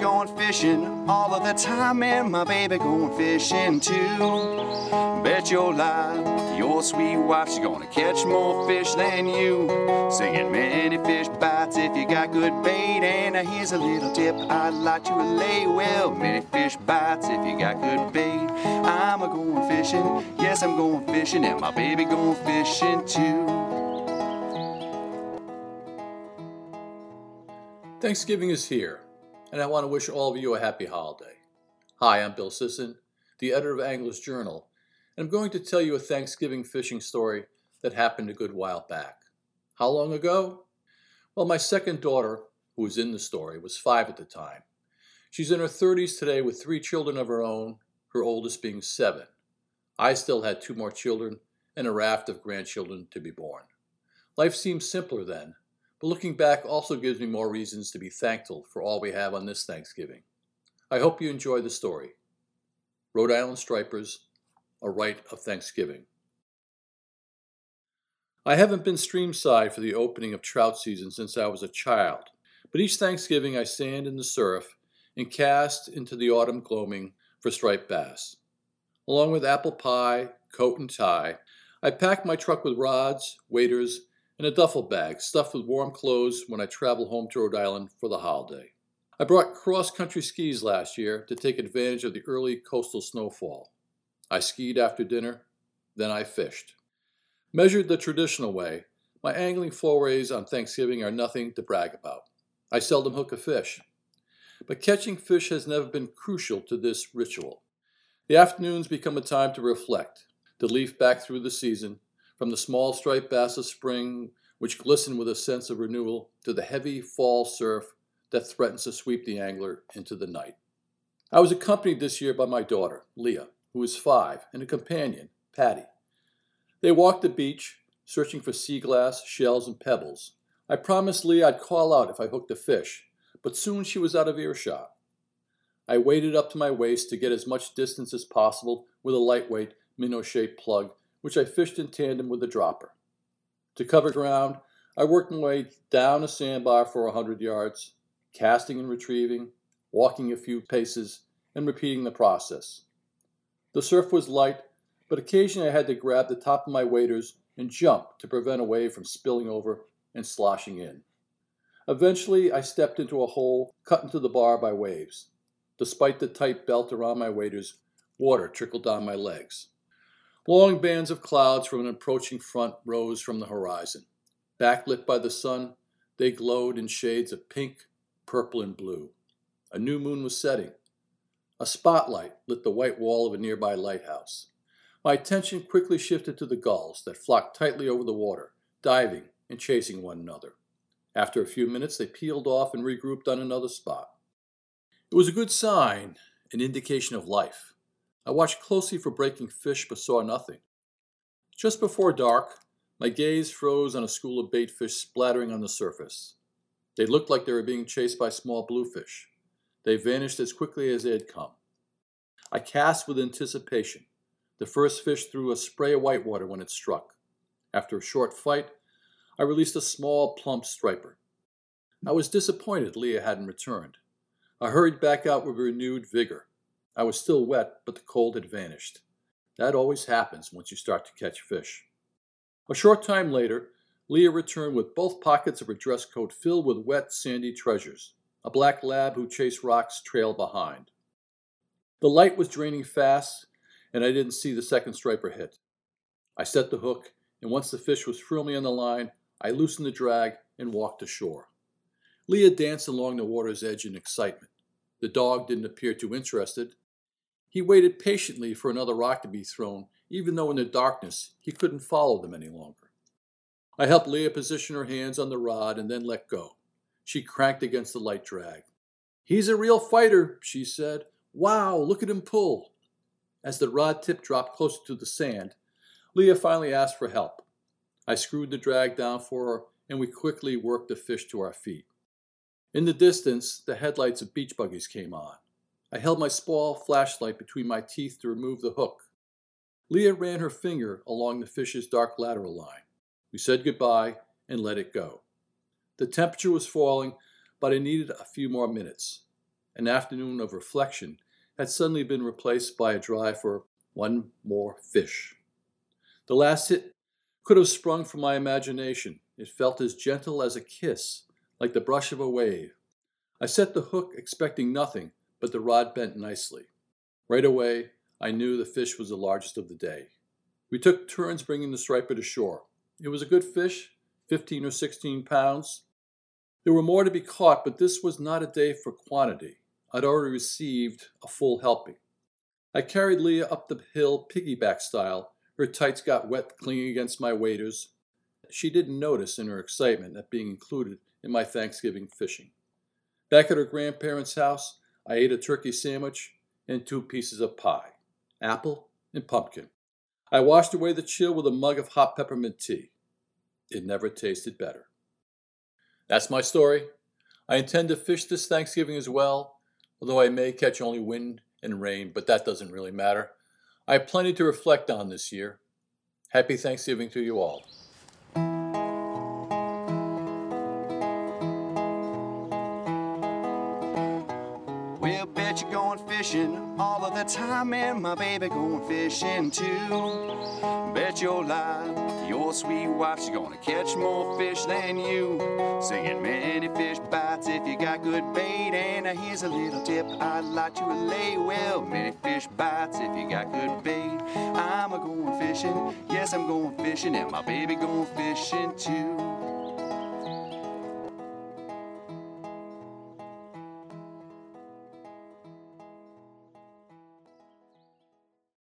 going fishing all of the time, and my baby going fishing too. Bet your life, your sweet wife's gonna catch more fish than you. Singing many fish bites if you got good bait. And here's a little tip I'd like to relay. Well, many fish bites if you got good bait. I'm a going fishing, yes, I'm going fishing, and my baby going fishing too. Thanksgiving is here, and I want to wish all of you a happy holiday. Hi, I'm Bill Sisson, the editor of Angler's Journal, and I'm going to tell you a Thanksgiving fishing story that happened a good while back. How long ago? Well, my second daughter, who was in the story, was five at the time. She's in her 30s today with three children of her own, her oldest being seven. I still had two more children and a raft of grandchildren to be born. Life seemed simpler then, but looking back also gives me more reasons to be thankful for all we have on this Thanksgiving. I hope you enjoy the story. Rhode Island Stripers, A Rite of Thanksgiving. I haven't been streamside for the opening of trout season since I was a child, but each Thanksgiving I stand in the surf and cast into the autumn gloaming for striped bass. Along with apple pie, coat, and tie, I pack my truck with rods, waders, and a duffel bag stuffed with warm clothes when I travel home to Rhode Island for the holiday. I brought cross country skis last year to take advantage of the early coastal snowfall. I skied after dinner, then I fished. Measured the traditional way, my angling forays on Thanksgiving are nothing to brag about. I seldom hook a fish. But catching fish has never been crucial to this ritual. The afternoons become a time to reflect, to leaf back through the season, from the small striped bass of spring, which glisten with a sense of renewal, to the heavy fall surf that threatens to sweep the angler into the night. I was accompanied this year by my daughter, Leah, who is five, and a companion, Patty. They walked the beach, searching for sea glass, shells, and pebbles. I promised Leah I'd call out if I hooked a fish, but soon she was out of earshot. I waded up to my waist to get as much distance as possible with a lightweight, minnow shaped plug, which I fished in tandem with the dropper. To cover ground, I worked my way down a sandbar for a hundred yards, casting and retrieving, walking a few paces, and repeating the process. The surf was light, but occasionally I had to grab the top of my waders and jump to prevent a wave from spilling over and sloshing in. Eventually, I stepped into a hole cut into the bar by waves. Despite the tight belt around my waders, water trickled down my legs. Long bands of clouds from an approaching front rose from the horizon. Backlit by the sun, they glowed in shades of pink, purple, and blue. A new moon was setting. A spotlight lit the white wall of a nearby lighthouse. My attention quickly shifted to the gulls that flocked tightly over the water, diving and chasing one another. After a few minutes, they peeled off and regrouped on another spot. It was a good sign, an indication of life. I watched closely for breaking fish but saw nothing. Just before dark, my gaze froze on a school of bait fish splattering on the surface. They looked like they were being chased by small bluefish. They vanished as quickly as they had come. I cast with anticipation. The first fish threw a spray of whitewater when it struck. After a short fight, I released a small, plump striper. I was disappointed Leah hadn't returned. I hurried back out with renewed vigor. I was still wet, but the cold had vanished. That always happens once you start to catch fish. A short time later, Leah returned with both pockets of her dress coat filled with wet, sandy treasures. A black lab who chased rocks trailed behind. The light was draining fast, and I didn't see the second striper hit. I set the hook, and once the fish was firmly on the line, I loosened the drag and walked ashore. Leah danced along the water's edge in excitement. The dog didn't appear too interested. He waited patiently for another rock to be thrown, even though in the darkness he couldn't follow them any longer. I helped Leah position her hands on the rod and then let go. She cranked against the light drag. He's a real fighter, she said. Wow, look at him pull. As the rod tip dropped closer to the sand, Leah finally asked for help. I screwed the drag down for her, and we quickly worked the fish to our feet. In the distance, the headlights of beach buggies came on. I held my small flashlight between my teeth to remove the hook. Leah ran her finger along the fish's dark lateral line. We said goodbye and let it go. The temperature was falling, but I needed a few more minutes. an afternoon of reflection, had suddenly been replaced by a drive for one more fish. The last hit could have sprung from my imagination. It felt as gentle as a kiss, like the brush of a wave. I set the hook expecting nothing, but the rod bent nicely. Right away, I knew the fish was the largest of the day. We took turns bringing the striper to shore. It was a good fish, 15 or 16 pounds. There were more to be caught, but this was not a day for quantity. I'd already received a full helping. I carried Leah up the hill piggyback style. Her tights got wet clinging against my waders. She didn't notice in her excitement at being included in my Thanksgiving fishing. Back at her grandparents' house, I ate a turkey sandwich and two pieces of pie, apple and pumpkin. I washed away the chill with a mug of hot peppermint tea. It never tasted better. That's my story. I intend to fish this Thanksgiving as well, although I may catch only wind and rain, but that doesn't really matter. I have plenty to reflect on this year. Happy Thanksgiving to you all. Going fishing all of the time, and my baby going fishing too. Bet your life, your sweet wife's gonna catch more fish than you. Singing many fish bites if you got good bait. And here's a little tip I'd like to relay. Well, many fish bites if you got good bait. I'm a going fishing, yes, I'm going fishing, and my baby going fishing too.